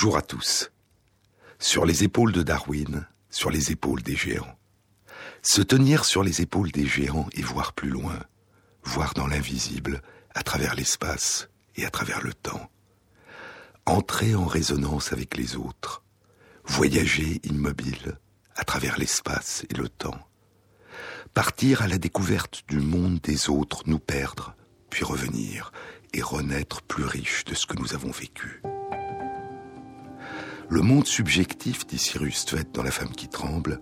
Bonjour à tous. Sur les épaules de Darwin, sur les épaules des géants. Se tenir sur les épaules des géants et voir plus loin, voir dans l'invisible, à travers l'espace et à travers le temps. Entrer en résonance avec les autres, voyager immobile à travers l'espace et le temps. Partir à la découverte du monde des autres, nous perdre, puis revenir et renaître plus riche de ce que nous avons vécu. Le monde subjectif, dit Cyrus Tvet dans La femme qui tremble,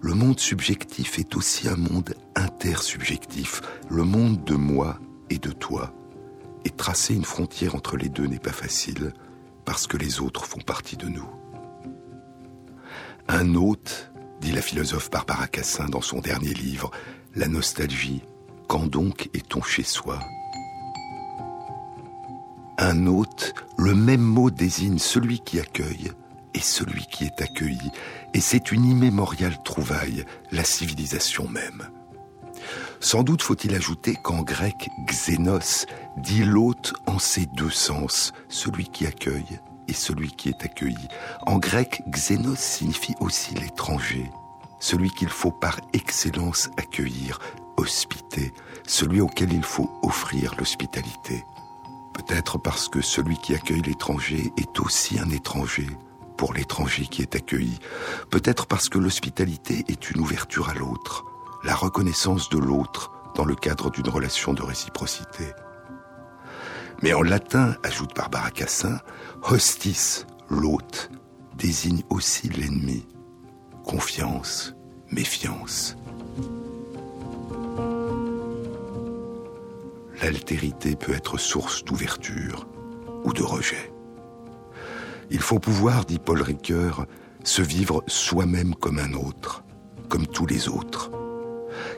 le monde subjectif est aussi un monde intersubjectif, le monde de moi et de toi. Et tracer une frontière entre les deux n'est pas facile, parce que les autres font partie de nous. Un hôte, dit la philosophe Barbara Cassin dans son dernier livre, La nostalgie, quand donc est-on chez soi? Un hôte, le même mot désigne celui qui accueille et celui qui est accueilli, et c'est une immémoriale trouvaille, la civilisation même. Sans doute faut-il ajouter qu'en grec, xénos dit l'hôte en ses deux sens, celui qui accueille et celui qui est accueilli. En grec, xénos signifie aussi l'étranger, celui qu'il faut par excellence accueillir, hospiter, celui auquel il faut offrir l'hospitalité. Peut-être parce que celui qui accueille l'étranger est aussi un étranger, pour l'étranger qui est accueilli. Peut-être parce que l'hospitalité est une ouverture à l'autre, la reconnaissance de l'autre dans le cadre d'une relation de réciprocité. Mais en latin, ajoute Barbara Cassin, hostis, l'hôte, désigne aussi l'ennemi. Confiance, méfiance. L'altérité peut être source d'ouverture ou de rejet. Il faut pouvoir, dit Paul Ricoeur, se vivre soi-même comme un autre, comme tous les autres.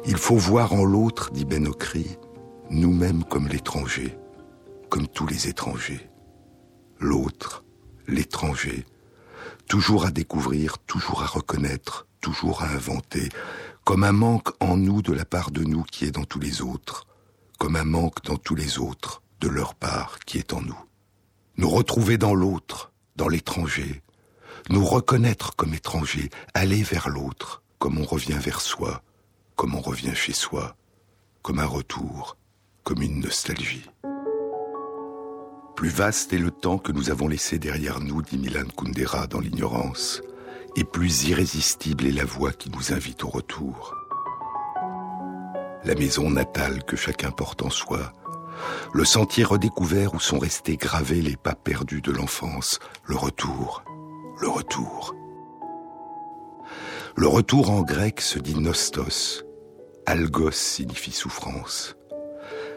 Il faut voir en l'autre, dit Ben Okri, nous-mêmes comme l'étranger, comme tous les étrangers. L'autre, l'étranger, toujours à découvrir, toujours à reconnaître, toujours à inventer, comme un manque en nous de la part de nous qui est dans tous les autres, comme un manque dans tous les autres de leur part qui est en nous. Nous retrouver dans l'autre, dans l'étranger, nous reconnaître comme étrangers, aller vers l'autre, comme on revient vers soi, comme on revient chez soi, comme un retour, comme une nostalgie. Plus vaste est le temps que nous avons laissé derrière nous, dit Milan Kundera dans l'ignorance, et plus irrésistible est la voix qui nous invite au retour. La maison natale que chacun porte en soi, le sentier redécouvert où sont restés gravés les pas perdus de l'enfance, le retour, le retour. Le retour en grec se dit nostos. Algos signifie souffrance.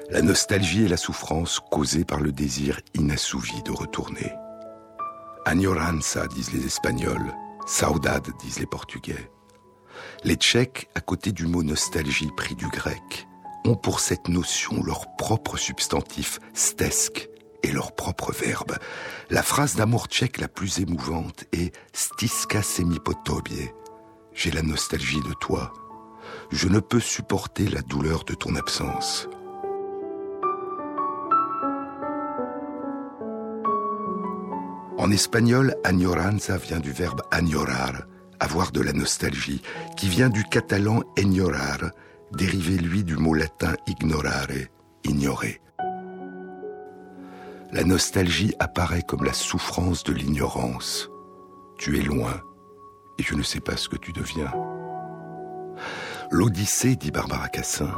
La nostalgie est la souffrance causée par le désir inassouvi de retourner. Agnoranza disent les Espagnols, saudade disent les Portugais. Les Tchèques, à côté du mot nostalgie pris du grec, ont pour cette notion leur propre substantif stesk et leur propre verbe. La phrase d'amour tchèque la plus émouvante est stiska semipotobie. J'ai la nostalgie de toi. Je ne peux supporter la douleur de ton absence. En espagnol, añoranza vient du verbe añorar, avoir de la nostalgie, qui vient du catalan enyorar, dérivé lui du mot latin ignorare, ignorer. La nostalgie apparaît comme la souffrance de l'ignorance. Tu es loin et je ne sais pas ce que tu deviens. L'Odyssée, dit Barbara Cassin,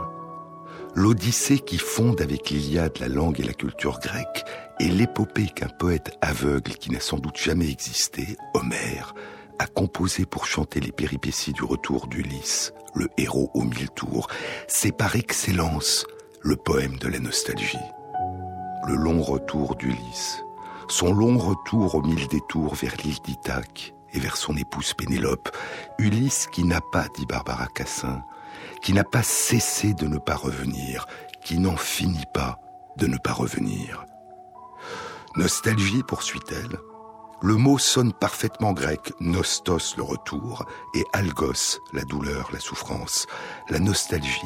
l'Odyssée qui fonde avec l'Iliade la langue et la culture grecque est l'épopée qu'un poète aveugle qui n'a sans doute jamais existé, Homère, a composé pour chanter les péripéties du retour d'Ulysse, le héros aux mille tours. C'est par excellence le poème de la nostalgie. Le long retour d'Ulysse, son long retour aux mille détours vers l'île d'Ithaque et vers son épouse Pénélope, Ulysse qui n'a pas, dit Barbara Cassin, qui n'a pas cessé de ne pas revenir, qui n'en finit pas de ne pas revenir. Nostalgie, poursuit-elle, le mot sonne parfaitement grec, nostos le retour, et algos la douleur, la souffrance. La nostalgie,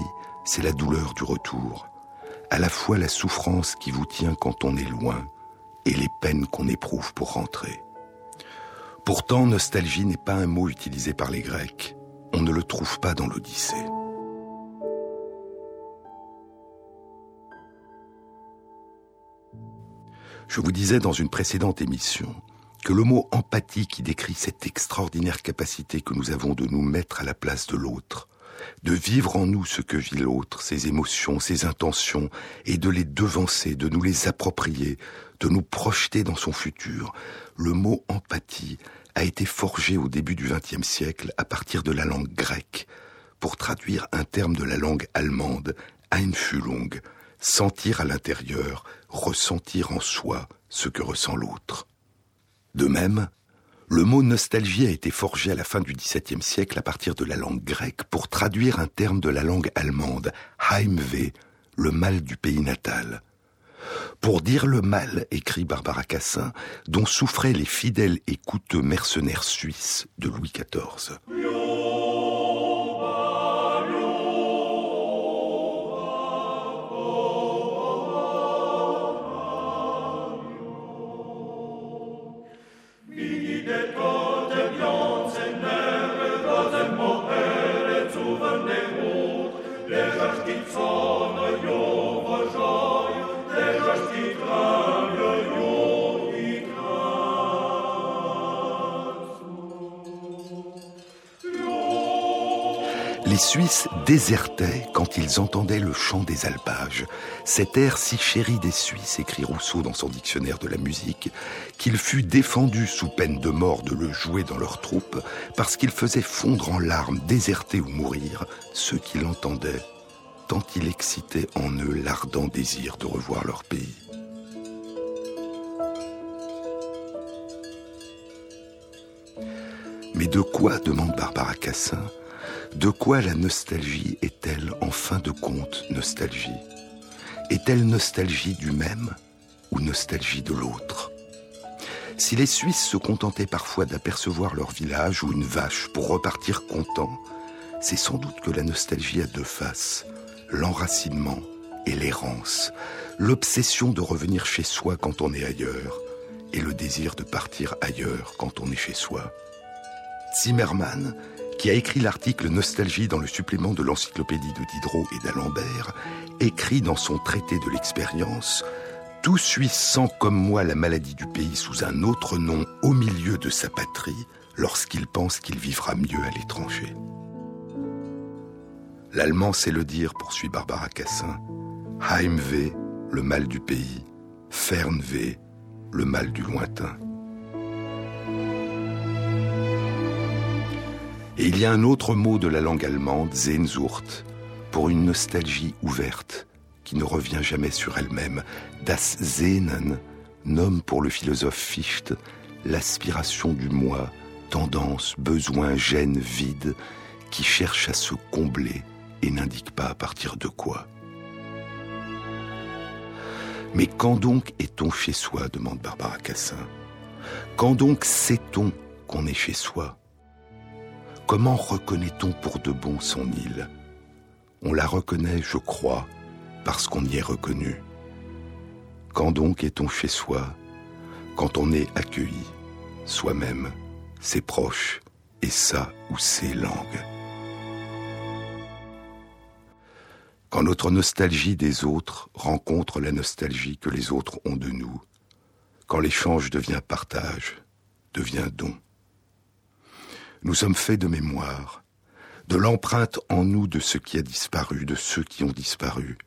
c'est la douleur du retour, à la fois la souffrance qui vous tient quand on est loin, et les peines qu'on éprouve pour rentrer. Pourtant, nostalgie n'est pas un mot utilisé par les Grecs. On ne le trouve pas dans l'Odyssée. Je vous disais dans une précédente émission que le mot empathie qui décrit cette extraordinaire capacité que nous avons de nous mettre à la place de l'autre, de vivre en nous ce que vit l'autre, ses émotions, ses intentions, et de les devancer, de nous les approprier, de nous projeter dans son futur. Le mot empathie a été forgé au début du XXe siècle à partir de la langue grecque pour traduire un terme de la langue allemande, Einfühlung, sentir à l'intérieur, ressentir en soi ce que ressent l'autre. De même, le mot nostalgie a été forgé à la fin du XVIIe siècle à partir de la langue grecque pour traduire un terme de la langue allemande, Heimweh, le mal du pays natal. Pour dire le mal, écrit Barbara Cassin, dont souffraient les fidèles et coûteux mercenaires suisses de Louis XIV. Les Suisses désertaient quand ils entendaient le chant des alpages, cet air si chéri des Suisses, écrit Rousseau dans son dictionnaire de la musique, qu'il fut défendu sous peine de mort de le jouer dans leurs troupes, parce qu'il faisait fondre en larmes, déserter ou mourir ceux qui l'entendaient, tant il excitait en eux l'ardent désir de revoir leur pays. Mais de quoi, demande Barbara Cassin, de quoi la nostalgie est-elle en fin de compte nostalgie? Est-elle nostalgie du même ou nostalgie de l'autre? Si les Suisses se contentaient parfois d'apercevoir leur village ou une vache pour repartir contents, c'est sans doute que la nostalgie a deux faces, l'enracinement et l'errance, l'obsession de revenir chez soi quand on est ailleurs et le désir de partir ailleurs quand on est chez soi. Zimmermann qui a écrit l'article Nostalgie dans le supplément de l'encyclopédie de Diderot et d'Alembert, écrit dans son traité de l'expérience Tout Suisse sent comme moi la maladie du pays sous un autre nom au milieu de sa patrie lorsqu'il pense qu'il vivra mieux à l'étranger. L'allemand sait le dire, poursuit Barbara Cassin. Heimweh, le mal du pays. Fernweh, le mal du lointain. Il y a un autre mot de la langue allemande, Sehnsucht, pour une nostalgie ouverte qui ne revient jamais sur elle-même. Das Sehnen nomme pour le philosophe Fichte l'aspiration du moi, tendance, besoin, gêne, vide, qui cherche à se combler et n'indique pas à partir de quoi. Mais quand donc est-on chez soi demande Barbara Cassin. Quand donc sait-on qu'on est chez soi? Comment reconnaît-on pour de bon son île? On la reconnaît, je crois, parce qu'on y est reconnu. Quand donc est-on chez soi? Quand on est accueilli, soi-même, ses proches et sa ou ses langues. Quand notre nostalgie des autres rencontre la nostalgie que les autres ont de nous, quand l'échange devient partage, devient don. Nous sommes faits de mémoire, de l'empreinte en nous de ce qui a disparu, de ceux qui ont disparu,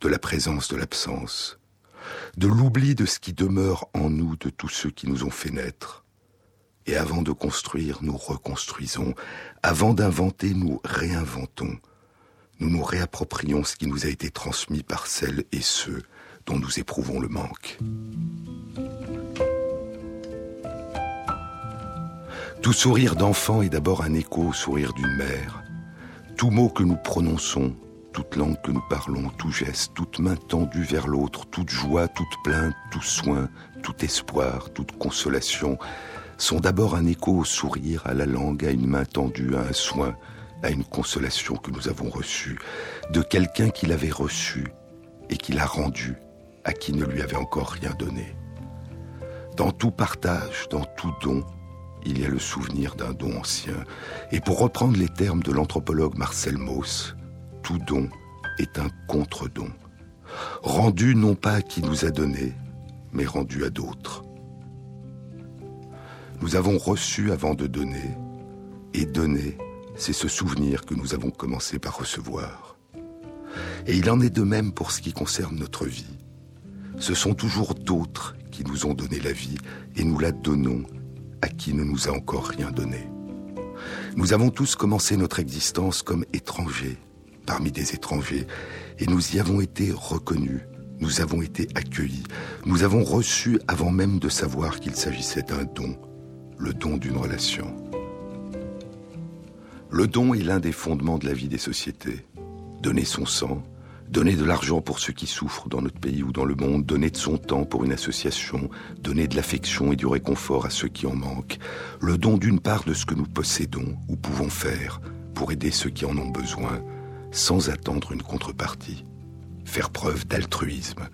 de la présence de l'absence, de l'oubli de ce qui demeure en nous de tous ceux qui nous ont fait naître. Et avant de construire, nous reconstruisons. Avant d'inventer, nous réinventons. Nous nous réapproprions ce qui nous a été transmis par celles et ceux dont nous éprouvons le manque. Tout sourire d'enfant est d'abord un écho au sourire d'une mère. Tout mot que nous prononçons, toute langue que nous parlons, tout geste, toute main tendue vers l'autre, toute joie, toute plainte, tout soin, tout espoir, toute consolation, sont d'abord un écho au sourire, à la langue, à une main tendue, à un soin, à une consolation que nous avons reçue, de quelqu'un qui l'avait reçue et qui l'a rendue à qui ne lui avait encore rien donné. Dans tout partage, dans tout don, il y a le souvenir d'un don ancien. Et pour reprendre les termes de l'anthropologue Marcel Mauss, tout don est un contre-don, rendu non pas à qui nous a donné, mais rendu à d'autres. Nous avons reçu avant de donner, et donner, c'est ce souvenir que nous avons commencé par recevoir. Et il en est de même pour ce qui concerne notre vie. Ce sont toujours d'autres qui nous ont donné la vie, et nous la donnons à qui ne nous a encore rien donné. Nous avons tous commencé notre existence comme étrangers, parmi des étrangers, et nous y avons été reconnus, nous avons été accueillis, nous avons reçu avant même de savoir qu'il s'agissait d'un don, le don d'une relation. Le don est l'un des fondements de la vie des sociétés. Donner son sang, donner de l'argent pour ceux qui souffrent dans notre pays ou dans le monde, donner de son temps pour une association, donner de l'affection et du réconfort à ceux qui en manquent, le don d'une part de ce que nous possédons ou pouvons faire pour aider ceux qui en ont besoin, sans attendre une contrepartie. Faire preuve d'altruisme.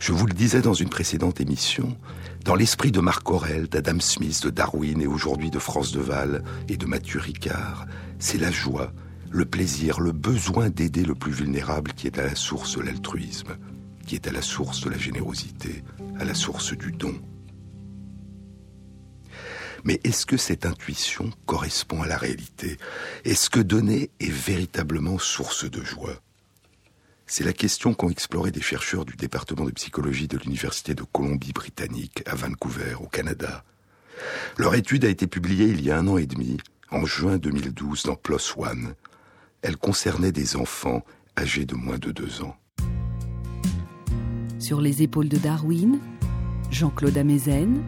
Je vous le disais dans une précédente émission, dans l'esprit de Marc Aurel, d'Adam Smith, de Darwin et aujourd'hui de France Deval et de Mathieu Ricard, c'est la joie, le plaisir, le besoin d'aider le plus vulnérable qui est à la source de l'altruisme, qui est à la source de la générosité, à la source du don. Mais est-ce que cette intuition correspond à la réalité? Est-ce que donner est véritablement source de joie? C'est la question qu'ont exploré des chercheurs du département de psychologie de l'Université de Colombie-Britannique à Vancouver, au Canada. Leur étude a été publiée il y a un an et demi, en juin 2012, dans PLOS ONE. Elle concernait des enfants âgés de moins de deux ans. Sur les épaules de Darwin, Jean-Claude Amezen,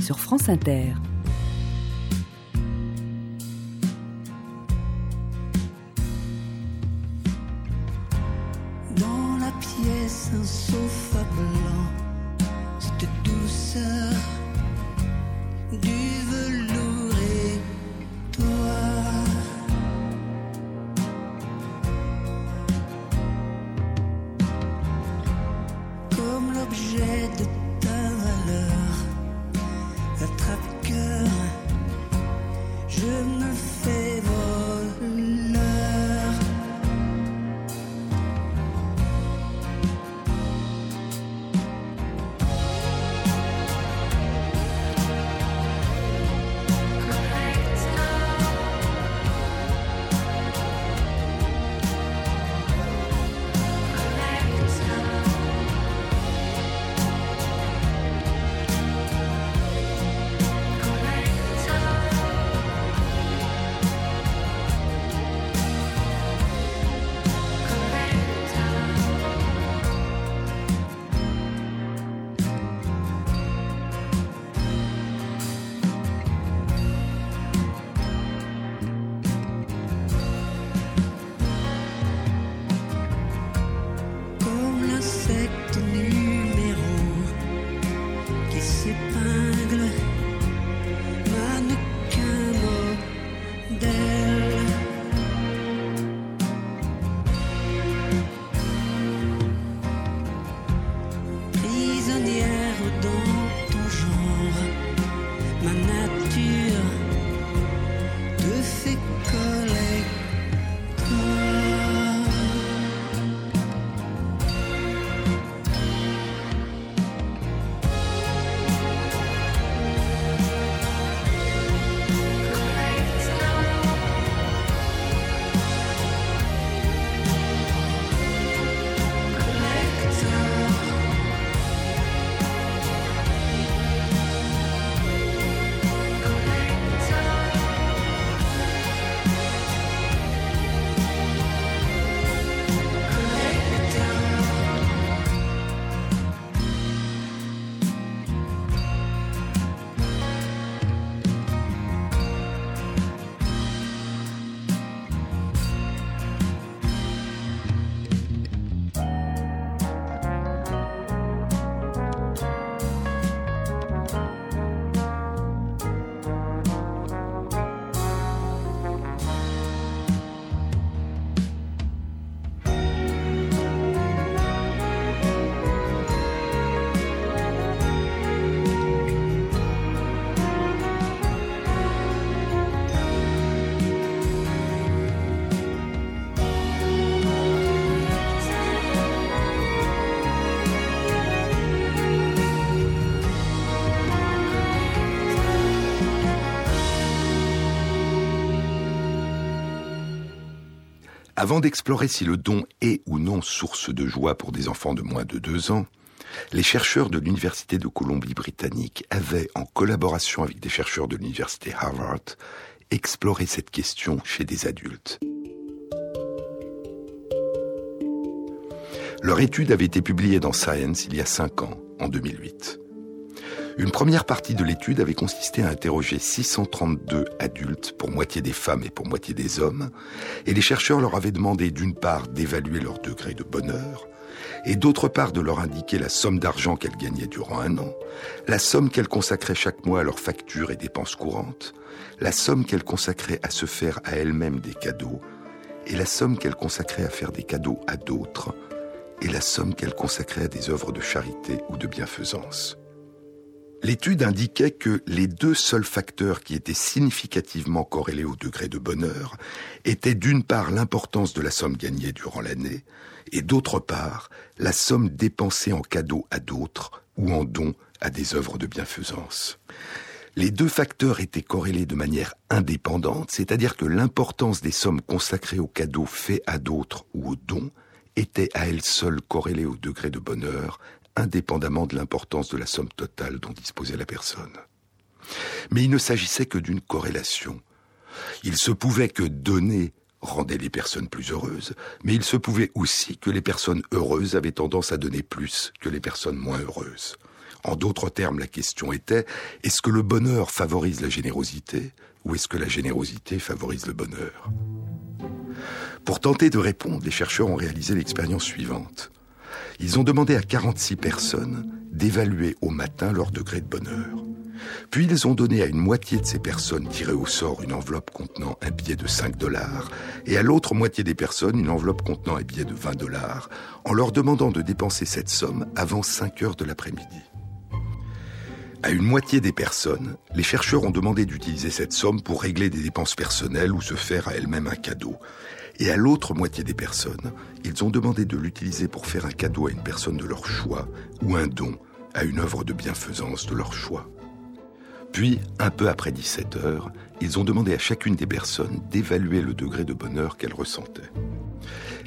sur France Inter. un sofa blanc, Avant d'explorer si le don est ou non source de joie pour des enfants de moins de deux ans, les chercheurs de l'Université de Colombie-Britannique avaient, en collaboration avec des chercheurs de l'Université Harvard, exploré cette question chez des adultes. Leur étude avait été publiée dans Science il y a cinq ans, en 2008. Une première partie de l'étude avait consisté à interroger 632 adultes, pour moitié des femmes et pour moitié des hommes, et les chercheurs leur avaient demandé d'une part d'évaluer leur degré de bonheur, et d'autre part de leur indiquer la somme d'argent qu'elles gagnaient durant un an, la somme qu'elles consacraient chaque mois à leurs factures et dépenses courantes, la somme qu'elles consacraient à se faire à elles-mêmes des cadeaux, et la somme qu'elles consacraient à faire des cadeaux à d'autres, et la somme qu'elles consacraient à des œuvres de charité ou de bienfaisance. L'étude indiquait que les deux seuls facteurs qui étaient significativement corrélés au degré de bonheur étaient d'une part l'importance de la somme gagnée durant l'année et d'autre part la somme dépensée en cadeaux à d'autres ou en dons à des œuvres de bienfaisance. Les deux facteurs étaient corrélés de manière indépendante, c'est-à-dire que l'importance des sommes consacrées aux cadeaux faits à d'autres ou aux dons était à elle seule corrélée au degré de bonheur indépendamment de l'importance de la somme totale dont disposait la personne. Mais il ne s'agissait que d'une corrélation. Il se pouvait que donner rendait les personnes plus heureuses, mais il se pouvait aussi que les personnes heureuses avaient tendance à donner plus que les personnes moins heureuses. En d'autres termes, la question était, est-ce que le bonheur favorise la générosité ou est-ce que la générosité favorise le bonheur? Pour tenter de répondre, les chercheurs ont réalisé l'expérience suivante. Ils ont demandé à 46 personnes d'évaluer au matin leur degré de bonheur. Puis ils ont donné à une moitié de ces personnes tirées au sort une enveloppe contenant un billet de 5 dollars et à l'autre moitié des personnes une enveloppe contenant un billet de 20 dollars en leur demandant de dépenser cette somme avant 5 heures de l'après-midi. À une moitié des personnes, les chercheurs ont demandé d'utiliser cette somme pour régler des dépenses personnelles ou se faire à elles-mêmes un cadeau. Et à l'autre moitié des personnes, ils ont demandé de l'utiliser pour faire un cadeau à une personne de leur choix ou un don à une œuvre de bienfaisance de leur choix. Puis, un peu après 17 heures, ils ont demandé à chacune des personnes d'évaluer le degré de bonheur qu'elles ressentaient.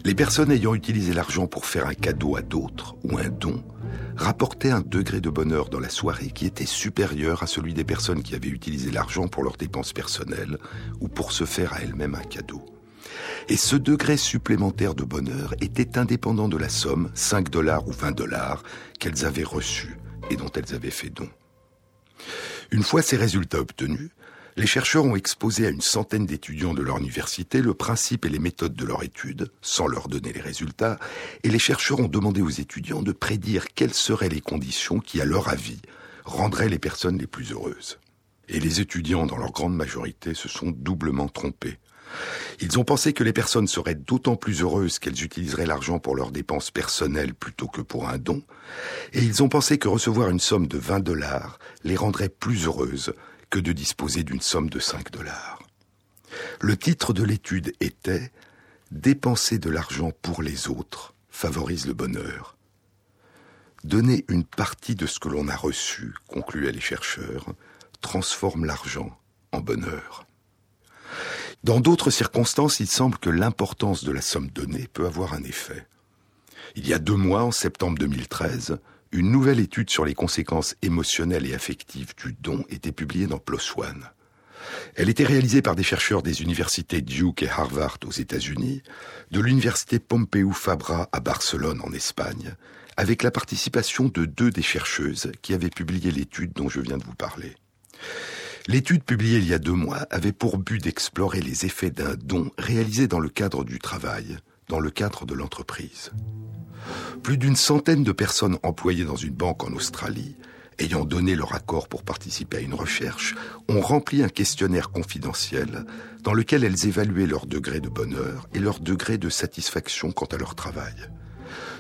Les personnes ayant utilisé l'argent pour faire un cadeau à d'autres ou un don rapportaient un degré de bonheur dans la soirée qui était supérieur à celui des personnes qui avaient utilisé l'argent pour leurs dépenses personnelles ou pour se faire à elles-mêmes un cadeau. Et ce degré supplémentaire de bonheur était indépendant de la somme, 5 dollars ou 20 dollars, qu'elles avaient reçue et dont elles avaient fait don. Une fois ces résultats obtenus, les chercheurs ont exposé à une centaine d'étudiants de leur université le principe et les méthodes de leur étude, sans leur donner les résultats, et les chercheurs ont demandé aux étudiants de prédire quelles seraient les conditions qui, à leur avis, rendraient les personnes les plus heureuses. Et les étudiants, dans leur grande majorité, se sont doublement trompés. Ils ont pensé que les personnes seraient d'autant plus heureuses qu'elles utiliseraient l'argent pour leurs dépenses personnelles plutôt que pour un don, et ils ont pensé que recevoir une somme de 20 dollars les rendrait plus heureuses que de disposer d'une somme de 5 dollars. Le titre de l'étude était Dépenser de l'argent pour les autres favorise le bonheur. Donner une partie de ce que l'on a reçu, concluaient les chercheurs, transforme l'argent en bonheur. Dans d'autres circonstances, il semble que l'importance de la somme donnée peut avoir un effet. Il y a deux mois, en septembre 2013, une nouvelle étude sur les conséquences émotionnelles et affectives du don était publiée dans PLOS ONE. Elle était réalisée par des chercheurs des universités Duke et Harvard aux États-Unis, de l'université Pompeu Fabra à Barcelone en Espagne, avec la participation de deux des chercheuses qui avaient publié l'étude dont je viens de vous parler. L'étude publiée il y a deux mois avait pour but d'explorer les effets d'un don réalisé dans le cadre du travail, dans le cadre de l'entreprise. Plus d'une centaine de personnes employées dans une banque en Australie, ayant donné leur accord pour participer à une recherche, ont rempli un questionnaire confidentiel dans lequel elles évaluaient leur degré de bonheur et leur degré de satisfaction quant à leur travail.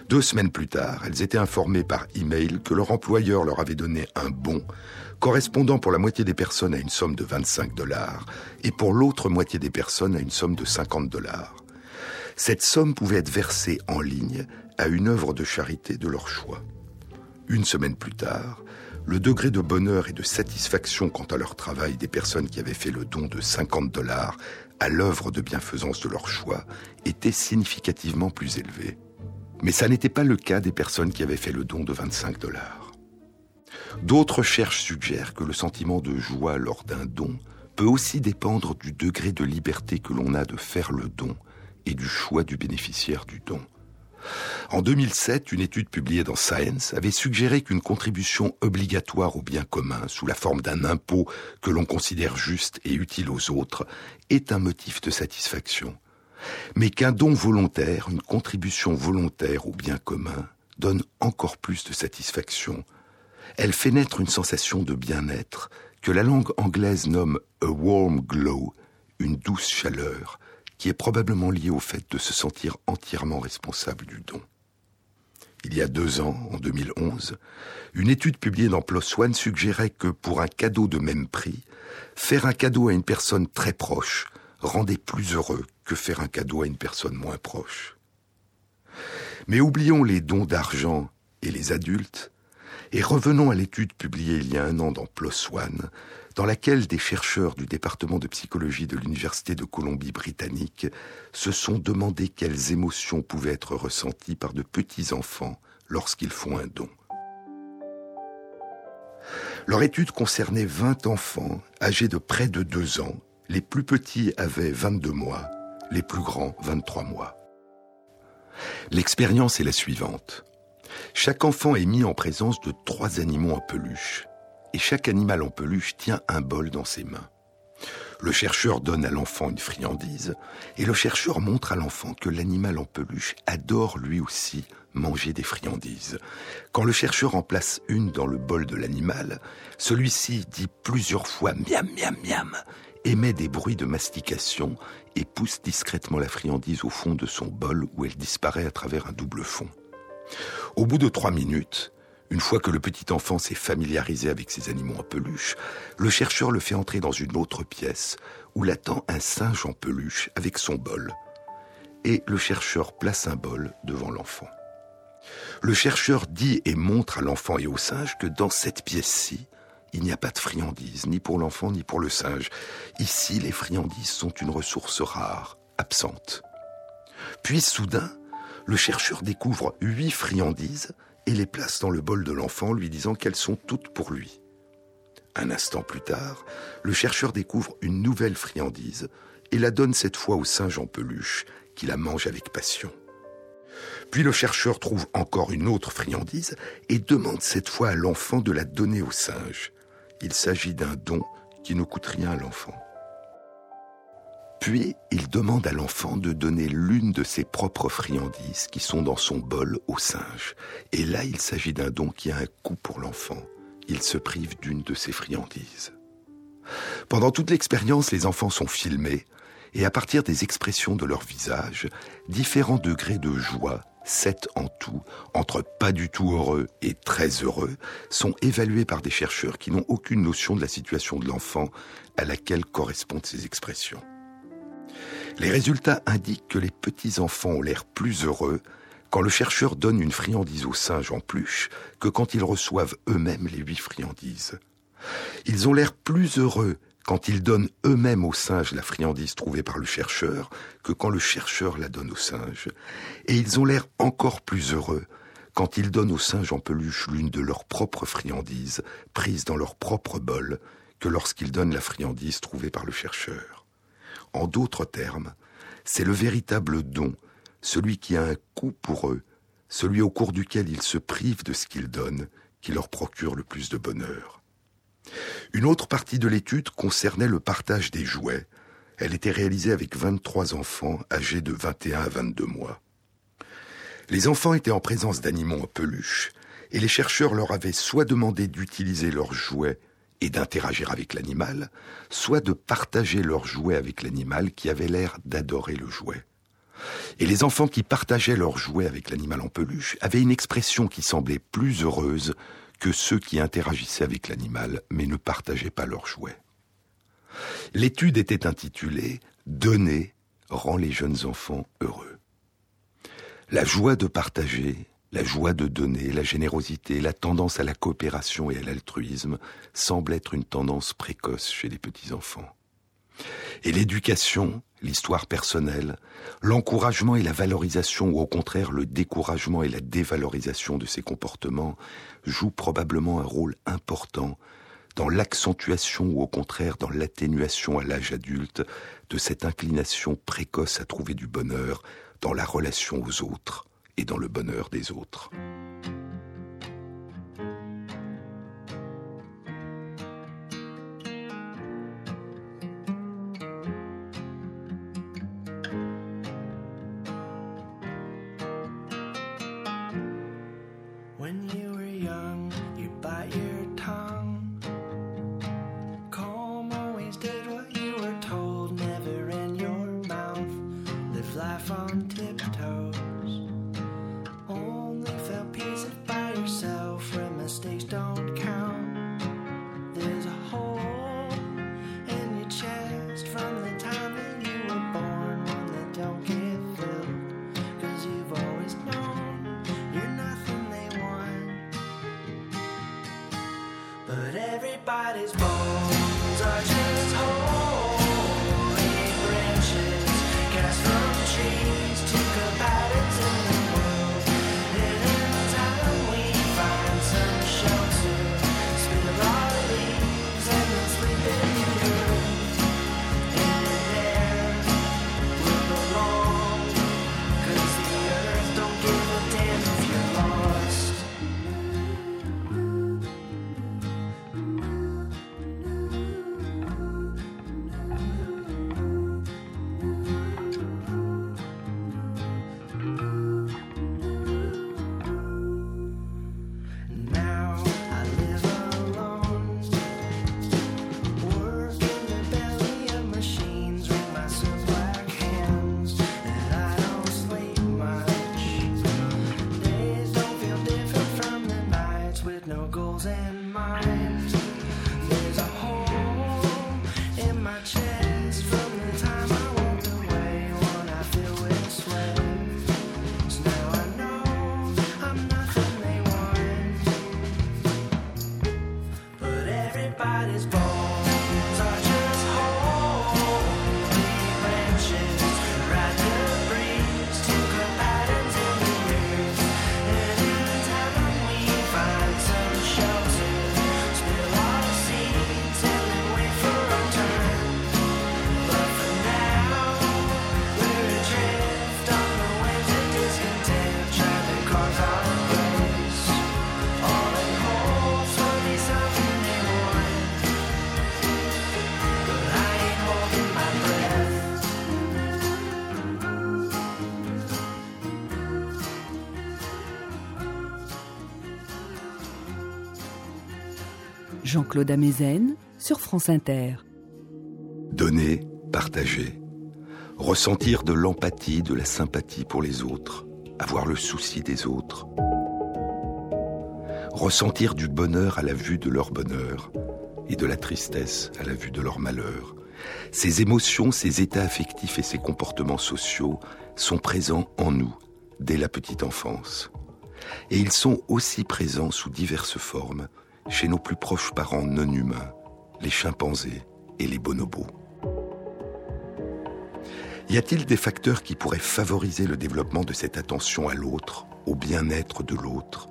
Deux semaines plus tard, elles étaient informées par email que leur employeur leur avait donné un bon correspondant pour la moitié des personnes à une somme de 25 dollars et pour l'autre moitié des personnes à une somme de 50 dollars. Cette somme pouvait être versée en ligne à une œuvre de charité de leur choix. Une semaine plus tard, le degré de bonheur et de satisfaction quant à leur travail des personnes qui avaient fait le don de 50 dollars à l'œuvre de bienfaisance de leur choix était significativement plus élevé. Mais ça n'était pas le cas des personnes qui avaient fait le don de 25 dollars. D'autres recherches suggèrent que le sentiment de joie lors d'un don peut aussi dépendre du degré de liberté que l'on a de faire le don et du choix du bénéficiaire du don. En 2007, une étude publiée dans Science avait suggéré qu'une contribution obligatoire au bien commun, sous la forme d'un impôt que l'on considère juste et utile aux autres, est un motif de satisfaction. Mais qu'un don volontaire, une contribution volontaire au bien commun, donne encore plus de satisfaction. Elle fait naître une sensation de bien-être que la langue anglaise nomme a warm glow, une douce chaleur, qui est probablement lié au fait de se sentir entièrement responsable du don. Il y a deux ans, en 2011, une étude publiée dans PLOS ONE suggérait que pour un cadeau de même prix, faire un cadeau à une personne très proche rendait plus heureux que faire un cadeau à une personne moins proche. Mais oublions les dons d'argent et les adultes, et revenons à l'étude publiée il y a un an dans PLOS ONE, dans laquelle des chercheurs du département de psychologie de l'Université de Colombie-Britannique se sont demandé quelles émotions pouvaient être ressenties par de petits enfants lorsqu'ils font un don. Leur étude concernait 20 enfants âgés de près de 2 ans. Les plus petits avaient 22 mois, les plus grands 23 mois. L'expérience est la suivante. Chaque enfant est mis en présence de trois animaux en peluche et chaque animal en peluche tient un bol dans ses mains. Le chercheur donne à l'enfant une friandise, et le chercheur montre à l'enfant que l'animal en peluche adore lui aussi manger des friandises. Quand le chercheur en place une dans le bol de l'animal, celui-ci dit plusieurs fois miam miam miam, émet des bruits de mastication et pousse discrètement la friandise au fond de son bol où elle disparaît à travers un double fond. Au bout de trois minutes, une fois que le petit enfant s'est familiarisé avec ces animaux en peluche, le chercheur le fait entrer dans une autre pièce où l'attend un singe en peluche avec son bol. Et le chercheur place un bol devant l'enfant. Le chercheur dit et montre à l'enfant et au singe que dans cette pièce-ci, il n'y a pas de friandises, ni pour l'enfant ni pour le singe. Ici, les friandises sont une ressource rare, absente. Puis soudain, le chercheur découvre huit friandises et les place dans le bol de l'enfant, lui disant qu'elles sont toutes pour lui. Un instant plus tard, le chercheur découvre une nouvelle friandise et la donne cette fois au singe en peluche, qui la mange avec passion. Puis le chercheur trouve encore une autre friandise et demande cette fois à l'enfant de la donner au singe. Il s'agit d'un don qui ne coûte rien à l'enfant. Puis il demande à l'enfant de donner l'une de ses propres friandises qui sont dans son bol au singe. Et là, il s'agit d'un don qui a un coût pour l'enfant. Il se prive d'une de ses friandises. Pendant toute l'expérience, les enfants sont filmés et à partir des expressions de leur visage, différents degrés de joie, sept en tout, entre pas du tout heureux et très heureux, sont évalués par des chercheurs qui n'ont aucune notion de la situation de l'enfant à laquelle correspondent ces expressions. Les résultats indiquent que les petits-enfants ont l'air plus heureux quand le chercheur donne une friandise au singe en pluche que quand ils reçoivent eux-mêmes les huit friandises. Ils ont l'air plus heureux quand ils donnent eux-mêmes au singe la friandise trouvée par le chercheur que quand le chercheur la donne au singe. Et ils ont l'air encore plus heureux quand ils donnent au singe en peluche l'une de leurs propres friandises, prises dans leur propre bol, que lorsqu'ils donnent la friandise trouvée par le chercheur. En d'autres termes, c'est le véritable don, celui qui a un coût pour eux, celui au cours duquel ils se privent de ce qu'ils donnent, qui leur procure le plus de bonheur. Une autre partie de l'étude concernait le partage des jouets. Elle était réalisée avec 23 enfants âgés de 21 à 22 mois. Les enfants étaient en présence d'animaux en peluche, et les chercheurs leur avaient soit demandé d'utiliser leurs jouets et d'interagir avec l'animal, soit de partager leur jouet avec l'animal qui avait l'air d'adorer le jouet. Et les enfants qui partageaient leur jouet avec l'animal en peluche avaient une expression qui semblait plus heureuse que ceux qui interagissaient avec l'animal mais ne partageaient pas leur jouet. L'étude était intitulée Donner rend les jeunes enfants heureux. La joie de partager La joie de donner, la générosité, la tendance à la coopération et à l'altruisme semblent être une tendance précoce chez les petits-enfants. Et l'éducation, l'histoire personnelle, l'encouragement et la valorisation, ou au contraire le découragement et la dévalorisation de ces comportements, jouent probablement un rôle important dans l'accentuation ou au contraire dans l'atténuation à l'âge adulte de cette inclination précoce à trouver du bonheur dans la relation aux autres et dans le bonheur des autres. Everybody's bones are just hope. Jean-Claude Amezen sur France Inter. Donner, partager, ressentir de l'empathie, de la sympathie pour les autres, avoir le souci des autres, ressentir du bonheur à la vue de leur bonheur et de la tristesse à la vue de leur malheur. Ces émotions, ces états affectifs et ces comportements sociaux sont présents en nous dès la petite enfance. Et ils sont aussi présents sous diverses formes chez nos plus proches parents non humains, les chimpanzés et les bonobos. Y a-t-il des facteurs qui pourraient favoriser le développement de cette attention à l'autre, au bien-être de l'autre,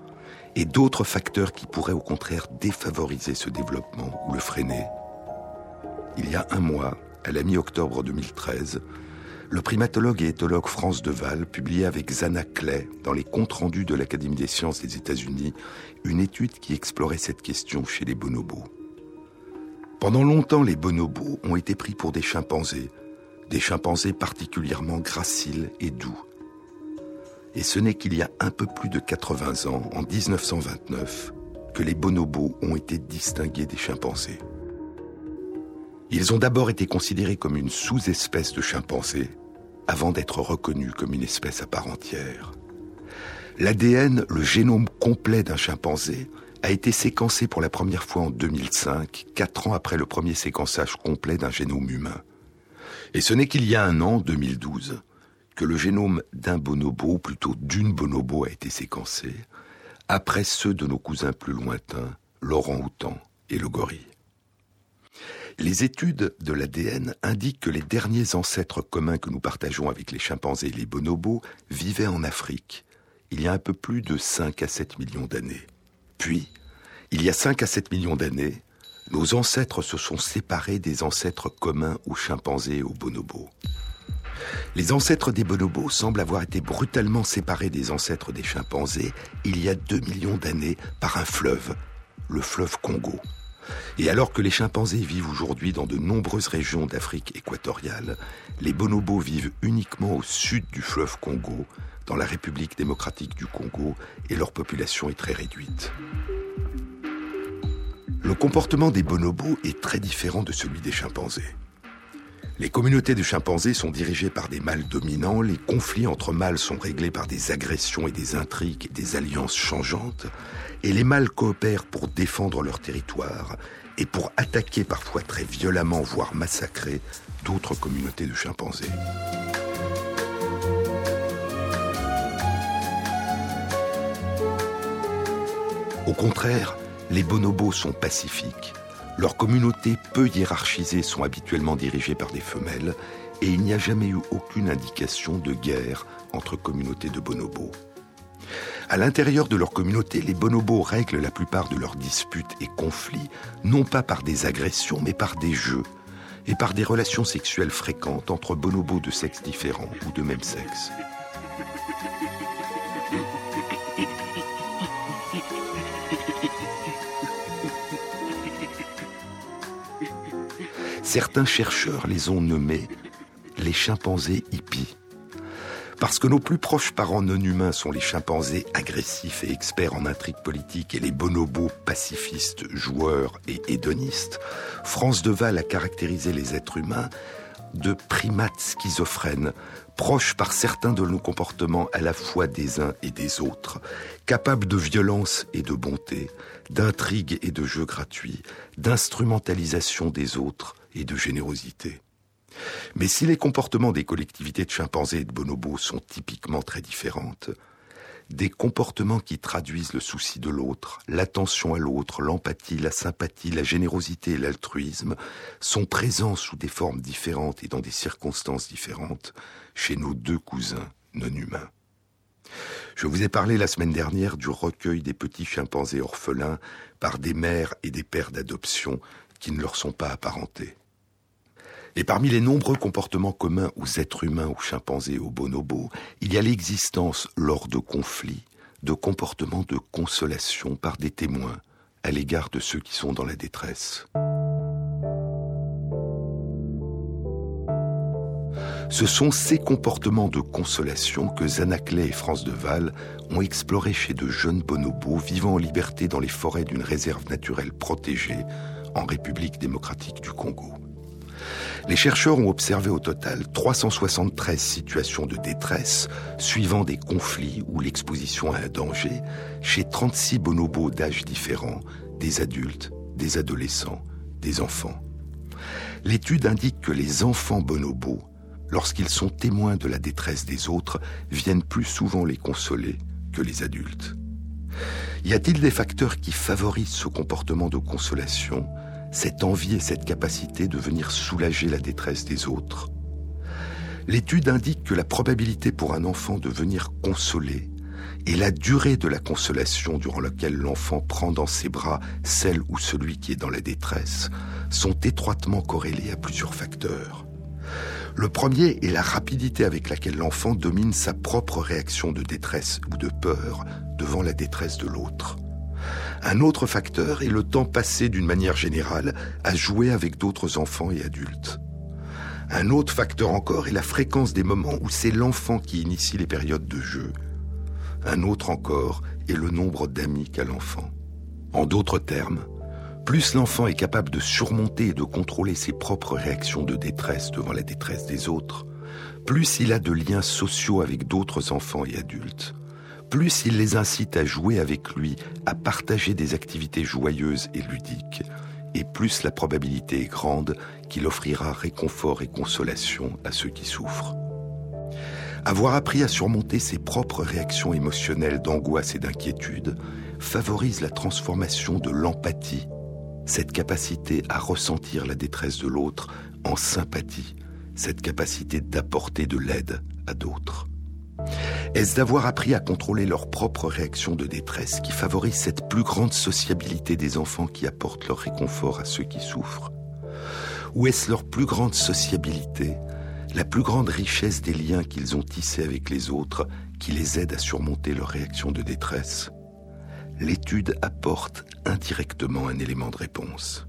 et d'autres facteurs qui pourraient au contraire défavoriser ce développement ou le freiner? Il y a un mois, à la mi-octobre 2013, le primatologue et éthologue France Deval publiait avec Zana Clay dans les comptes rendus de l'Académie des sciences des États-Unis une étude qui explorait cette question chez les bonobos. Pendant longtemps, les bonobos ont été pris pour des chimpanzés, des chimpanzés particulièrement graciles et doux. Et ce n'est qu'il y a un peu plus de 80 ans, en 1929, que les bonobos ont été distingués des chimpanzés. Ils ont d'abord été considérés comme une sous-espèce de chimpanzé, avant d'être reconnus comme une espèce à part entière. L'ADN, le génome complet d'un chimpanzé, a été séquencé pour la première fois en 2005, quatre ans après le premier séquençage complet d'un génome humain. Et ce n'est qu'il y a un an, 2012, que le génome d'un bonobo, plutôt d'une bonobo, a été séquencé, après ceux de nos cousins plus lointains, l'orang-outan et le gorille. Les études de l'ADN indiquent que les derniers ancêtres communs que nous partageons avec les chimpanzés et les bonobos vivaient en Afrique, il y a un peu plus de 5 à 7 millions d'années. Puis, il y a 5 à 7 millions d'années, nos ancêtres se sont séparés des ancêtres communs aux chimpanzés et aux bonobos. Les ancêtres des bonobos semblent avoir été brutalement séparés des ancêtres des chimpanzés il y a 2 millions d'années par un fleuve, le fleuve Congo. Et alors que les chimpanzés vivent aujourd'hui dans de nombreuses régions d'Afrique équatoriale, les bonobos vivent uniquement au sud du fleuve Congo, dans la République démocratique du Congo, et leur population est très réduite. Le comportement des bonobos est très différent de celui des chimpanzés. Les communautés de chimpanzés sont dirigées par des mâles dominants, les conflits entre mâles sont réglés par des agressions et des intrigues et des alliances changeantes, et les mâles coopèrent pour défendre leur territoire et pour attaquer parfois très violemment, voire massacrer, d'autres communautés de chimpanzés. Au contraire, les bonobos sont pacifiques. Leurs communautés peu hiérarchisées sont habituellement dirigées par des femelles et il n'y a jamais eu aucune indication de guerre entre communautés de bonobos. À l'intérieur de leur communauté, les bonobos règlent la plupart de leurs disputes et conflits, non pas par des agressions, mais par des jeux, et par des relations sexuelles fréquentes entre bonobos de sexe différents ou de même sexe. Certains chercheurs les ont nommés les chimpanzés hippies. Parce que nos plus proches parents non humains sont les chimpanzés agressifs et experts en intrigues politiques et les bonobos pacifistes, joueurs et hédonistes, France Deval a caractérisé les êtres humains de primates schizophrènes, proches par certains de nos comportements à la fois des uns et des autres, capables de violence et de bonté, d'intrigue et de jeux gratuits, d'instrumentalisation des autres de générosité. Mais si les comportements des collectivités de chimpanzés et de bonobos sont typiquement très différentes, des comportements qui traduisent le souci de l'autre, l'attention à l'autre, l'empathie, la sympathie, la générosité et l'altruisme sont présents sous des formes différentes et dans des circonstances différentes chez nos deux cousins non humains. Je vous ai parlé la semaine dernière du recueil des petits chimpanzés orphelins par des mères et des pères d'adoption qui ne leur sont pas apparentés. Et parmi les nombreux comportements communs aux êtres humains, aux chimpanzés aux bonobos, il y a l'existence, lors de conflits, de comportements de consolation par des témoins à l'égard de ceux qui sont dans la détresse. Ce sont ces comportements de consolation que Zanaclet et France Deval ont explorés chez de jeunes bonobos vivant en liberté dans les forêts d'une réserve naturelle protégée en République démocratique du Congo. Les chercheurs ont observé au total 373 situations de détresse suivant des conflits ou l'exposition à un danger chez 36 bonobos d'âges différents, des adultes, des adolescents, des enfants. L'étude indique que les enfants bonobos, lorsqu'ils sont témoins de la détresse des autres, viennent plus souvent les consoler que les adultes. Y a-t-il des facteurs qui favorisent ce comportement de consolation? Cette envie et cette capacité de venir soulager la détresse des autres. L'étude indique que la probabilité pour un enfant de venir consoler et la durée de la consolation durant laquelle l'enfant prend dans ses bras celle ou celui qui est dans la détresse sont étroitement corrélées à plusieurs facteurs. Le premier est la rapidité avec laquelle l'enfant domine sa propre réaction de détresse ou de peur devant la détresse de l'autre. Un autre facteur est le temps passé d'une manière générale à jouer avec d'autres enfants et adultes. Un autre facteur encore est la fréquence des moments où c'est l'enfant qui initie les périodes de jeu. Un autre encore est le nombre d'amis qu'a l'enfant. En d'autres termes, plus l'enfant est capable de surmonter et de contrôler ses propres réactions de détresse devant la détresse des autres, plus il a de liens sociaux avec d'autres enfants et adultes, plus il les incite à jouer avec lui, à partager des activités joyeuses et ludiques, et plus la probabilité est grande qu'il offrira réconfort et consolation à ceux qui souffrent. Avoir appris à surmonter ses propres réactions émotionnelles d'angoisse et d'inquiétude favorise la transformation de l'empathie, cette capacité à ressentir la détresse de l'autre en sympathie, cette capacité d'apporter de l'aide à d'autres. Est-ce d'avoir appris à contrôler leurs propres réactions de détresse qui favorise cette plus grande sociabilité des enfants qui apportent leur réconfort à ceux qui souffrent Ou est-ce leur plus grande sociabilité, la plus grande richesse des liens qu'ils ont tissés avec les autres qui les aide à surmonter leurs réactions de détresse L'étude apporte indirectement un élément de réponse.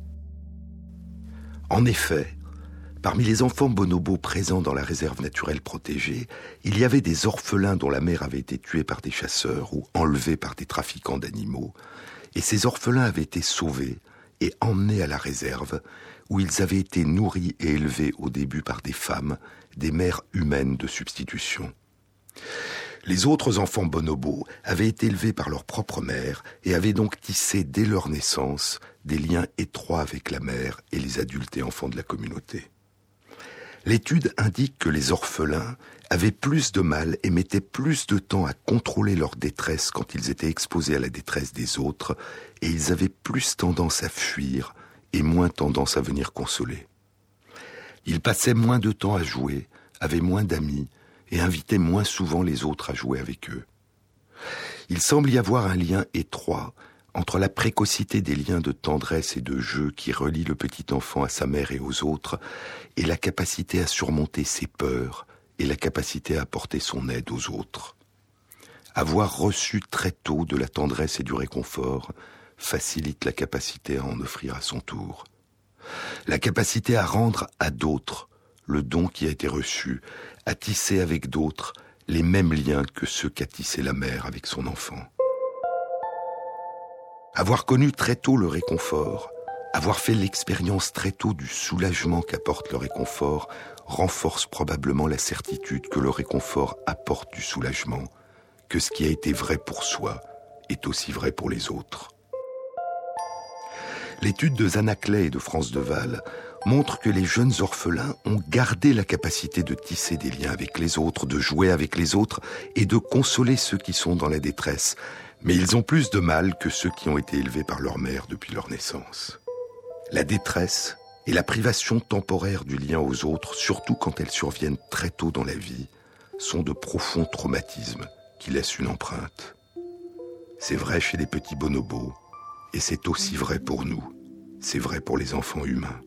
En effet, Parmi les enfants bonobos présents dans la réserve naturelle protégée, il y avait des orphelins dont la mère avait été tuée par des chasseurs ou enlevée par des trafiquants d'animaux, et ces orphelins avaient été sauvés et emmenés à la réserve, où ils avaient été nourris et élevés au début par des femmes, des mères humaines de substitution. Les autres enfants bonobos avaient été élevés par leur propre mère et avaient donc tissé dès leur naissance des liens étroits avec la mère et les adultes et enfants de la communauté. L'étude indique que les orphelins avaient plus de mal et mettaient plus de temps à contrôler leur détresse quand ils étaient exposés à la détresse des autres, et ils avaient plus tendance à fuir et moins tendance à venir consoler. Ils passaient moins de temps à jouer, avaient moins d'amis, et invitaient moins souvent les autres à jouer avec eux. Il semble y avoir un lien étroit entre la précocité des liens de tendresse et de jeu qui relient le petit enfant à sa mère et aux autres, et la capacité à surmonter ses peurs et la capacité à apporter son aide aux autres. Avoir reçu très tôt de la tendresse et du réconfort facilite la capacité à en offrir à son tour. La capacité à rendre à d'autres le don qui a été reçu, à tisser avec d'autres les mêmes liens que ceux qu'a tissé la mère avec son enfant. Avoir connu très tôt le réconfort, avoir fait l'expérience très tôt du soulagement qu'apporte le réconfort, renforce probablement la certitude que le réconfort apporte du soulagement, que ce qui a été vrai pour soi est aussi vrai pour les autres. L'étude de Zanaclet et de France Deval montre que les jeunes orphelins ont gardé la capacité de tisser des liens avec les autres, de jouer avec les autres et de consoler ceux qui sont dans la détresse, mais ils ont plus de mal que ceux qui ont été élevés par leur mère depuis leur naissance. La détresse et la privation temporaire du lien aux autres, surtout quand elles surviennent très tôt dans la vie, sont de profonds traumatismes qui laissent une empreinte. C'est vrai chez les petits bonobos, et c'est aussi vrai pour nous, c'est vrai pour les enfants humains.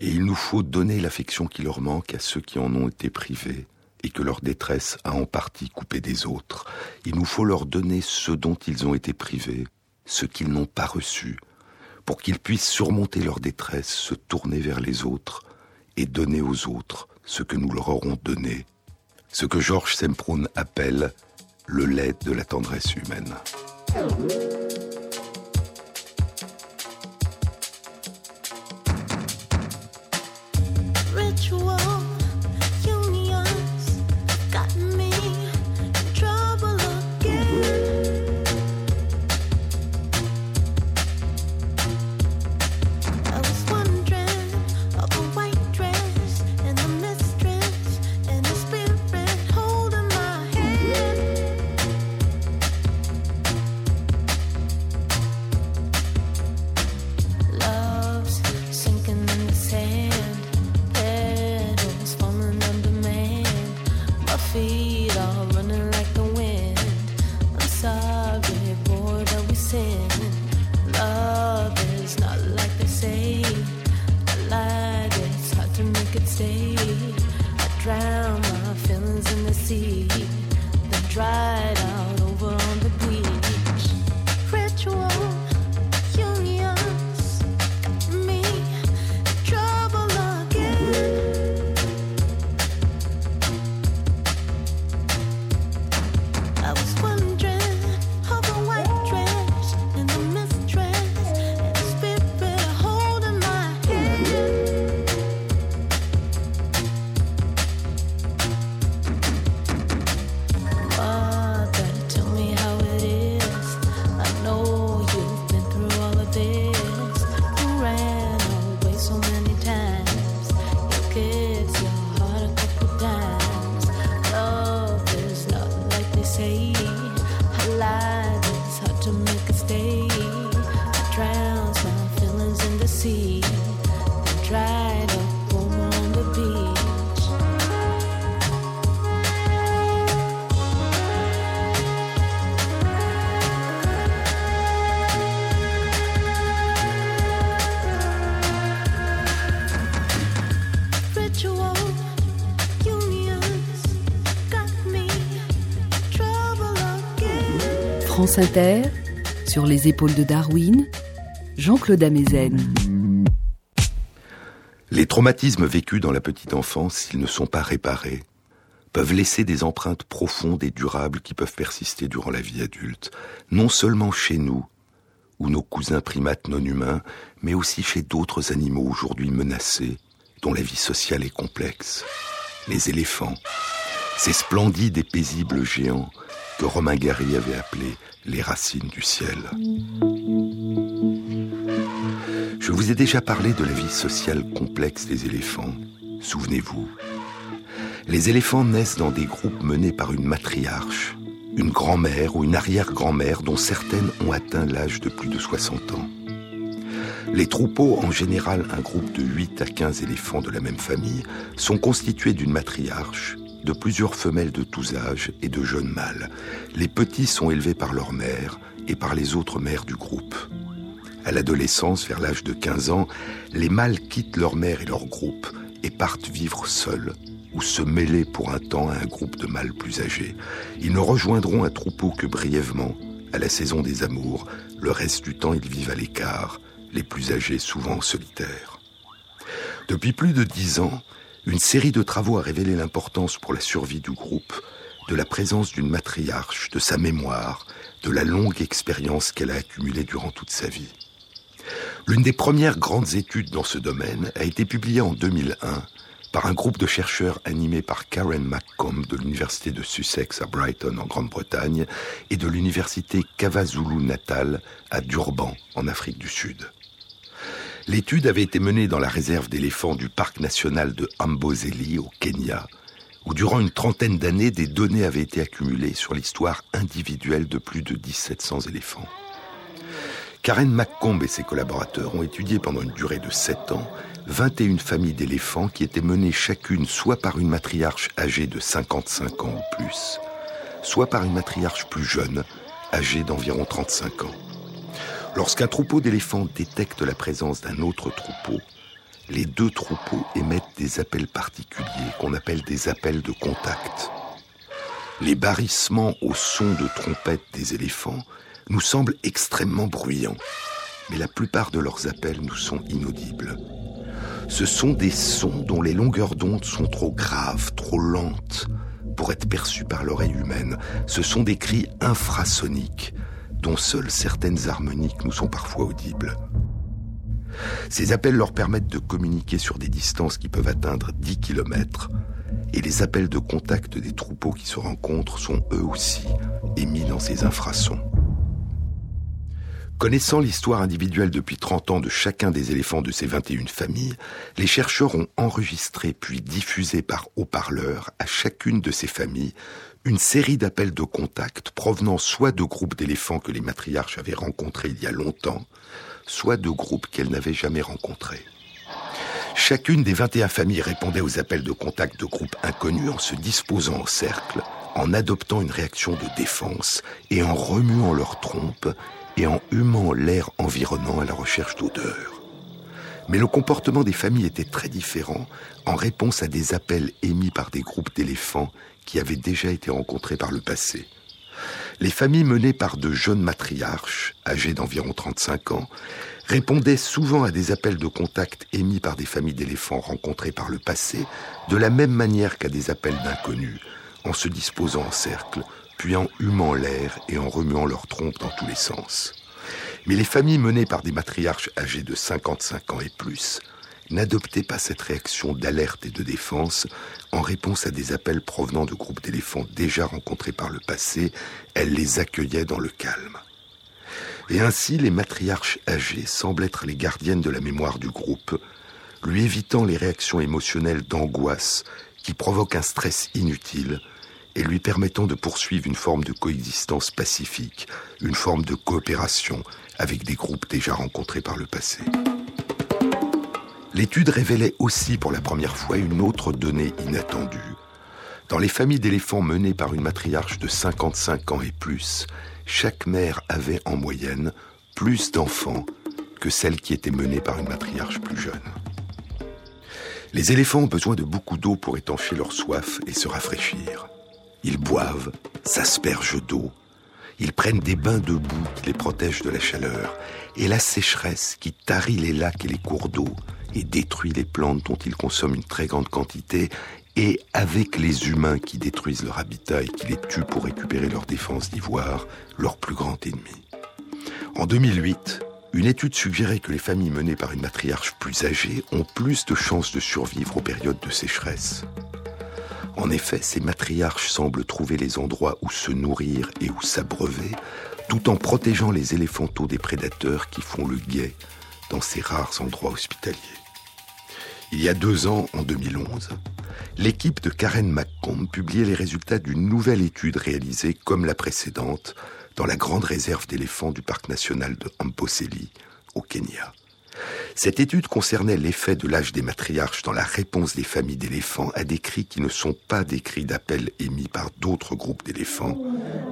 Et il nous faut donner l'affection qui leur manque à ceux qui en ont été privés, et que leur détresse a en partie coupé des autres. Il nous faut leur donner ce dont ils ont été privés, ce qu'ils n'ont pas reçu, pour qu'ils puissent surmonter leur détresse, se tourner vers les autres et donner aux autres ce que nous leur aurons donné, ce que Georges Semprun appelle le lait de la tendresse humaine. Sur les épaules de Darwin, Jean-Claude Amezen. Les traumatismes vécus dans la petite enfance, s'ils ne sont pas réparés, peuvent laisser des empreintes profondes et durables qui peuvent persister durant la vie adulte, non seulement chez nous, ou nos cousins primates non humains, mais aussi chez d'autres animaux aujourd'hui menacés, dont la vie sociale est complexe. Les éléphants, ces splendides et paisibles géants que Romain Gary avait appelés les racines du ciel. Je vous ai déjà parlé de la vie sociale complexe des éléphants. Souvenez-vous. Les éléphants naissent dans des groupes menés par une matriarche, une grand-mère ou une arrière-grand-mère dont certaines ont atteint l'âge de plus de 60 ans. Les troupeaux, en général un groupe de 8 à 15 éléphants de la même famille, sont constitués d'une matriarche, de plusieurs femelles de tous âges et de jeunes mâles. Les petits sont élevés par leur mère et par les autres mères du groupe. À l'adolescence, vers l'âge de 15 ans, les mâles quittent leur mère et leur groupe et partent vivre seuls ou se mêler pour un temps à un groupe de mâles plus âgés. Ils ne rejoindront un troupeau que brièvement, à la saison des amours. Le reste du temps, ils vivent à l'écart, les plus âgés souvent solitaires. Depuis plus de dix ans, une série de travaux a révélé l'importance pour la survie du groupe de la présence d'une matriarche, de sa mémoire, de la longue expérience qu'elle a accumulée durant toute sa vie. L'une des premières grandes études dans ce domaine a été publiée en 2001 par un groupe de chercheurs animé par Karen McComb de l'Université de Sussex à Brighton en Grande-Bretagne et de l'Université KwaZulu-Natal à Durban en Afrique du Sud. L'étude avait été menée dans la réserve d'éléphants du parc national de Amboseli au Kenya, où durant une trentaine d'années, des données avaient été accumulées sur l'histoire individuelle de plus de 1700 éléphants. Karen McComb et ses collaborateurs ont étudié pendant une durée de 7 ans 21 familles d'éléphants qui étaient menées chacune soit par une matriarche âgée de 55 ans ou plus, soit par une matriarche plus jeune, âgée d'environ 35 ans. Lorsqu'un troupeau d'éléphants détecte la présence d'un autre troupeau, les deux troupeaux émettent des appels particuliers qu'on appelle des appels de contact. Les barrissements au son de trompette des éléphants nous semblent extrêmement bruyants, mais la plupart de leurs appels nous sont inaudibles. Ce sont des sons dont les longueurs d'onde sont trop graves, trop lentes pour être perçues par l'oreille humaine. Ce sont des cris infrasoniques dont seules certaines harmoniques nous sont parfois audibles. Ces appels leur permettent de communiquer sur des distances qui peuvent atteindre 10 km, et les appels de contact des troupeaux qui se rencontrent sont eux aussi émis dans ces infrasons. Connaissant l'histoire individuelle depuis 30 ans de chacun des éléphants de ces 21 familles, les chercheurs ont enregistré puis diffusé par haut-parleurs à chacune de ces familles une série d'appels de contact provenant soit de groupes d'éléphants que les matriarches avaient rencontrés il y a longtemps, soit de groupes qu'elles n'avaient jamais rencontrés. Chacune des 21 familles répondait aux appels de contact de groupes inconnus en se disposant en cercle, en adoptant une réaction de défense et en remuant leurs trompes et en humant l'air environnant à la recherche d'odeurs. Mais le comportement des familles était très différent en réponse à des appels émis par des groupes d'éléphants avaient déjà été rencontrés par le passé. Les familles menées par de jeunes matriarches, âgées d'environ 35 ans, répondaient souvent à des appels de contact émis par des familles d'éléphants rencontrés par le passé, de la même manière qu'à des appels d'inconnus, en se disposant en cercle, puis en humant l'air et en remuant leurs trompes dans tous les sens. Mais les familles menées par des matriarches âgées de 55 ans et plus n'adoptait pas cette réaction d'alerte et de défense en réponse à des appels provenant de groupes d'éléphants déjà rencontrés par le passé, elle les accueillait dans le calme. Et ainsi, les matriarches âgées semblent être les gardiennes de la mémoire du groupe, lui évitant les réactions émotionnelles d'angoisse qui provoquent un stress inutile et lui permettant de poursuivre une forme de coexistence pacifique, une forme de coopération avec des groupes déjà rencontrés par le passé. L'étude révélait aussi pour la première fois une autre donnée inattendue. Dans les familles d'éléphants menées par une matriarche de 55 ans et plus, chaque mère avait en moyenne plus d'enfants que celle qui était menée par une matriarche plus jeune. Les éléphants ont besoin de beaucoup d'eau pour étancher leur soif et se rafraîchir. Ils boivent, s'aspergent d'eau, ils prennent des bains de boue qui les protègent de la chaleur, et la sécheresse qui tarit les lacs et les cours d'eau et détruit les plantes dont ils consomment une très grande quantité, et avec les humains qui détruisent leur habitat et qui les tuent pour récupérer leur défense d'ivoire, leur plus grand ennemi. En 2008, une étude suggérait que les familles menées par une matriarche plus âgée ont plus de chances de survivre aux périodes de sécheresse. En effet, ces matriarches semblent trouver les endroits où se nourrir et où s'abreuver, tout en protégeant les éléphantaux des prédateurs qui font le guet dans ces rares endroits hospitaliers. Il y a deux ans, en 2011, l'équipe de Karen McComb publiait les résultats d'une nouvelle étude réalisée comme la précédente dans la grande réserve d'éléphants du parc national de Amboseli, au Kenya. Cette étude concernait l'effet de l'âge des matriarches dans la réponse des familles d'éléphants à des cris qui ne sont pas des cris d'appel émis par d'autres groupes d'éléphants,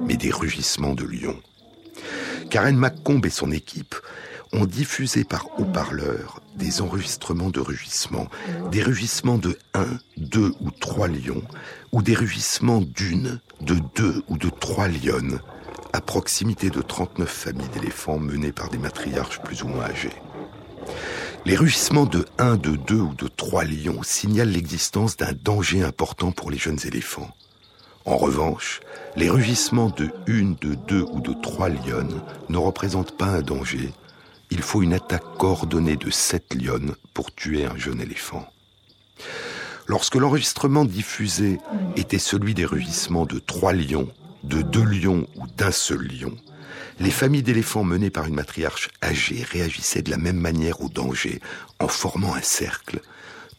mais des rugissements de lions. Karen McComb et son équipe ont diffusé par haut-parleur des enregistrements de rugissements, des rugissements de un, deux ou trois lions, ou des rugissements d'une, de deux ou de trois lionnes, à proximité de 39 familles d'éléphants menées par des matriarches plus ou moins âgés. Les rugissements de 1, de 2 ou de 3 lions signalent l'existence d'un danger important pour les jeunes éléphants. En revanche, les rugissements de 1, de 2 ou de 3 lionnes ne représentent pas un danger. Il faut une attaque coordonnée de 7 lionnes pour tuer un jeune éléphant. Lorsque l'enregistrement diffusé était celui des rugissements de 3 lions de deux lions ou d'un seul lion, les familles d'éléphants menées par une matriarche âgée réagissaient de la même manière au danger, en formant un cercle,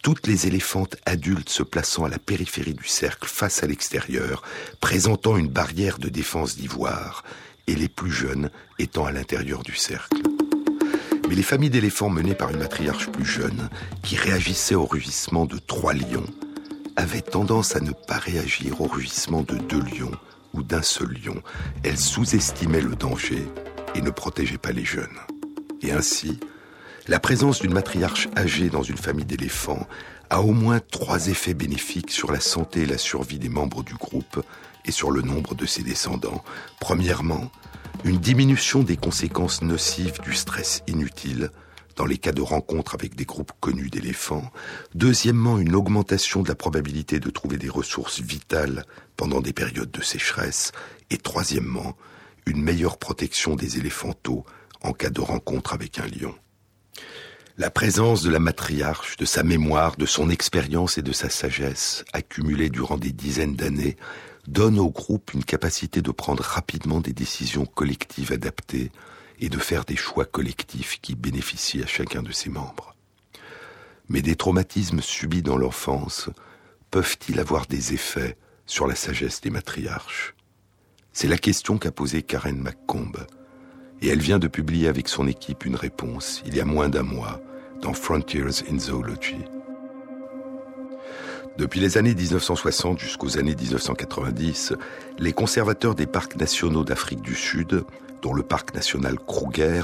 toutes les éléphantes adultes se plaçant à la périphérie du cercle face à l'extérieur, présentant une barrière de défense d'ivoire, et les plus jeunes étant à l'intérieur du cercle. Mais les familles d'éléphants menées par une matriarche plus jeune, qui réagissaient au rugissement de trois lions, avaient tendance à ne pas réagir au rugissement de deux lions, ou d'un seul lion. Elle sous-estimait le danger et ne protégeait pas les jeunes. Et ainsi, la présence d'une matriarche âgée dans une famille d'éléphants a au moins trois effets bénéfiques sur la santé et la survie des membres du groupe et sur le nombre de ses descendants. Premièrement, une diminution des conséquences nocives du stress inutile, dans les cas de rencontres avec des groupes connus d'éléphants. Deuxièmement, une augmentation de la probabilité de trouver des ressources vitales pendant des périodes de sécheresse. Et troisièmement, une meilleure protection des éléphantaux en cas de rencontre avec un lion. La présence de la matriarche, de sa mémoire, de son expérience et de sa sagesse, accumulée durant des dizaines d'années, donne au groupe une capacité de prendre rapidement des décisions collectives adaptées et de faire des choix collectifs qui bénéficient à chacun de ses membres. Mais des traumatismes subis dans l'enfance peuvent-ils avoir des effets sur la sagesse des matriarches? C'est la question qu'a posée Karen McComb, et elle vient de publier avec son équipe une réponse il y a moins d'un mois dans Frontiers in Zoology. Depuis les années 1960 jusqu'aux années 1990, les conservateurs des parcs nationaux d'Afrique du Sud dont le parc national Kruger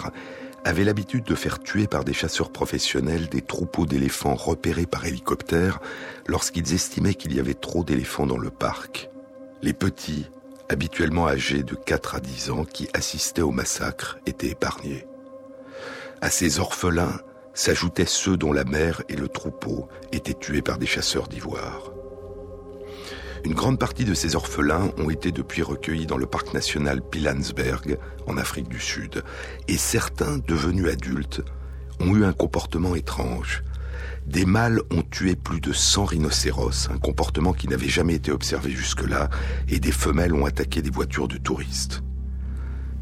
avait l'habitude de faire tuer par des chasseurs professionnels des troupeaux d'éléphants repérés par hélicoptère lorsqu'ils estimaient qu'il y avait trop d'éléphants dans le parc. Les petits, habituellement âgés de 4 à 10 ans, qui assistaient au massacre, étaient épargnés. À ces orphelins s'ajoutaient ceux dont la mère et le troupeau étaient tués par des chasseurs d'ivoire. Une grande partie de ces orphelins ont été depuis recueillis dans le parc national Pilansberg, en Afrique du Sud, et certains, devenus adultes, ont eu un comportement étrange. Des mâles ont tué plus de 100 rhinocéros, un comportement qui n'avait jamais été observé jusque-là, et des femelles ont attaqué des voitures de touristes.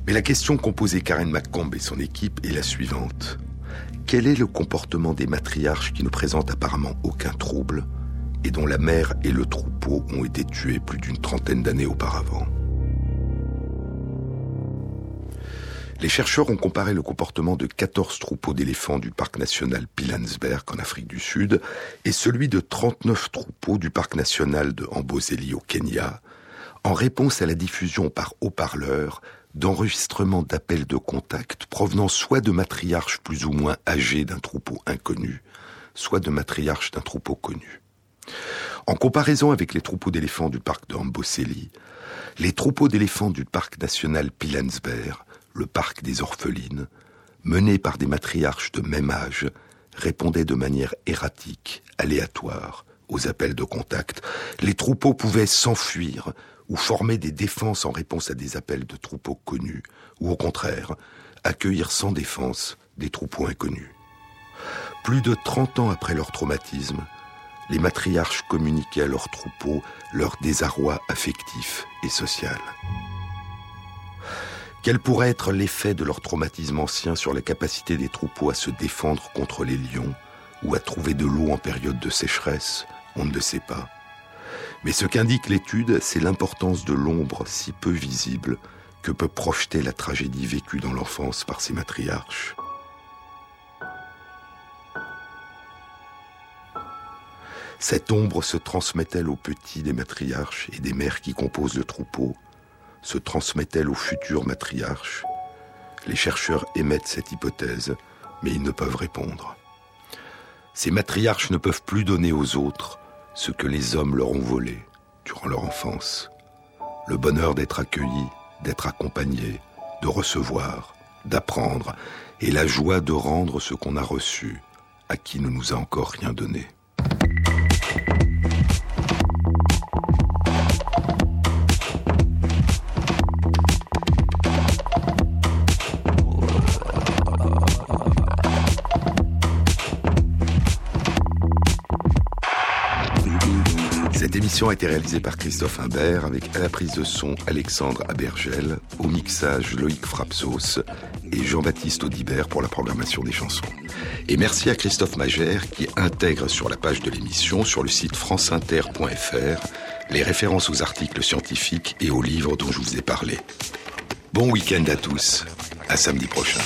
Mais la question qu'ont posée Karen McComb et son équipe est la suivante. Quel est le comportement des matriarches qui ne présentent apparemment aucun trouble? Et dont la mère et le troupeau ont été tués plus d'une trentaine d'années auparavant. Les chercheurs ont comparé le comportement de 14 troupeaux d'éléphants du parc national Pilansberg en Afrique du Sud et celui de 39 troupeaux du parc national de Amboseli au Kenya en réponse à la diffusion par haut-parleur d'enregistrements d'appels de contact provenant soit de matriarches plus ou moins âgés d'un troupeau inconnu, soit de matriarches d'un troupeau connu. En comparaison avec les troupeaux d'éléphants du parc de Amboseli, les troupeaux d'éléphants du parc national Pilansberg le parc des orphelines, mené par des matriarches de même âge, répondait de manière erratique, aléatoire, aux appels de contact. Les troupeaux pouvaient s'enfuir ou former des défenses en réponse à des appels de troupeaux connus, ou au contraire, accueillir sans défense des troupeaux inconnus. Plus de trente ans après leur traumatisme, les matriarches communiquaient à leurs troupeaux leur désarroi affectif et social. Quel pourrait être l'effet de leur traumatisme ancien sur la capacité des troupeaux à se défendre contre les lions ou à trouver de l'eau en période de sécheresse? On ne le sait pas. Mais ce qu'indique l'étude, c'est l'importance de l'ombre si peu visible que peut projeter la tragédie vécue dans l'enfance par ces matriarches. Cette ombre se transmet-elle aux petits des matriarches et des mères qui composent le troupeau se transmet-elle aux futurs matriarches Les chercheurs émettent cette hypothèse, mais ils ne peuvent répondre. Ces matriarches ne peuvent plus donner aux autres ce que les hommes leur ont volé durant leur enfance. Le bonheur d'être accueilli, d'être accompagné, de recevoir, d'apprendre, et la joie de rendre ce qu'on a reçu à qui ne nous a encore rien donné. A été réalisée par Christophe Imbert avec à la prise de son Alexandre Abergel, au mixage Loïc Frapsos et Jean-Baptiste Audibert pour la programmation des chansons. Et merci à Christophe Magère qui intègre sur la page de l'émission sur le site franceinter.fr les références aux articles scientifiques et aux livres dont je vous ai parlé. Bon week-end à tous, à samedi prochain.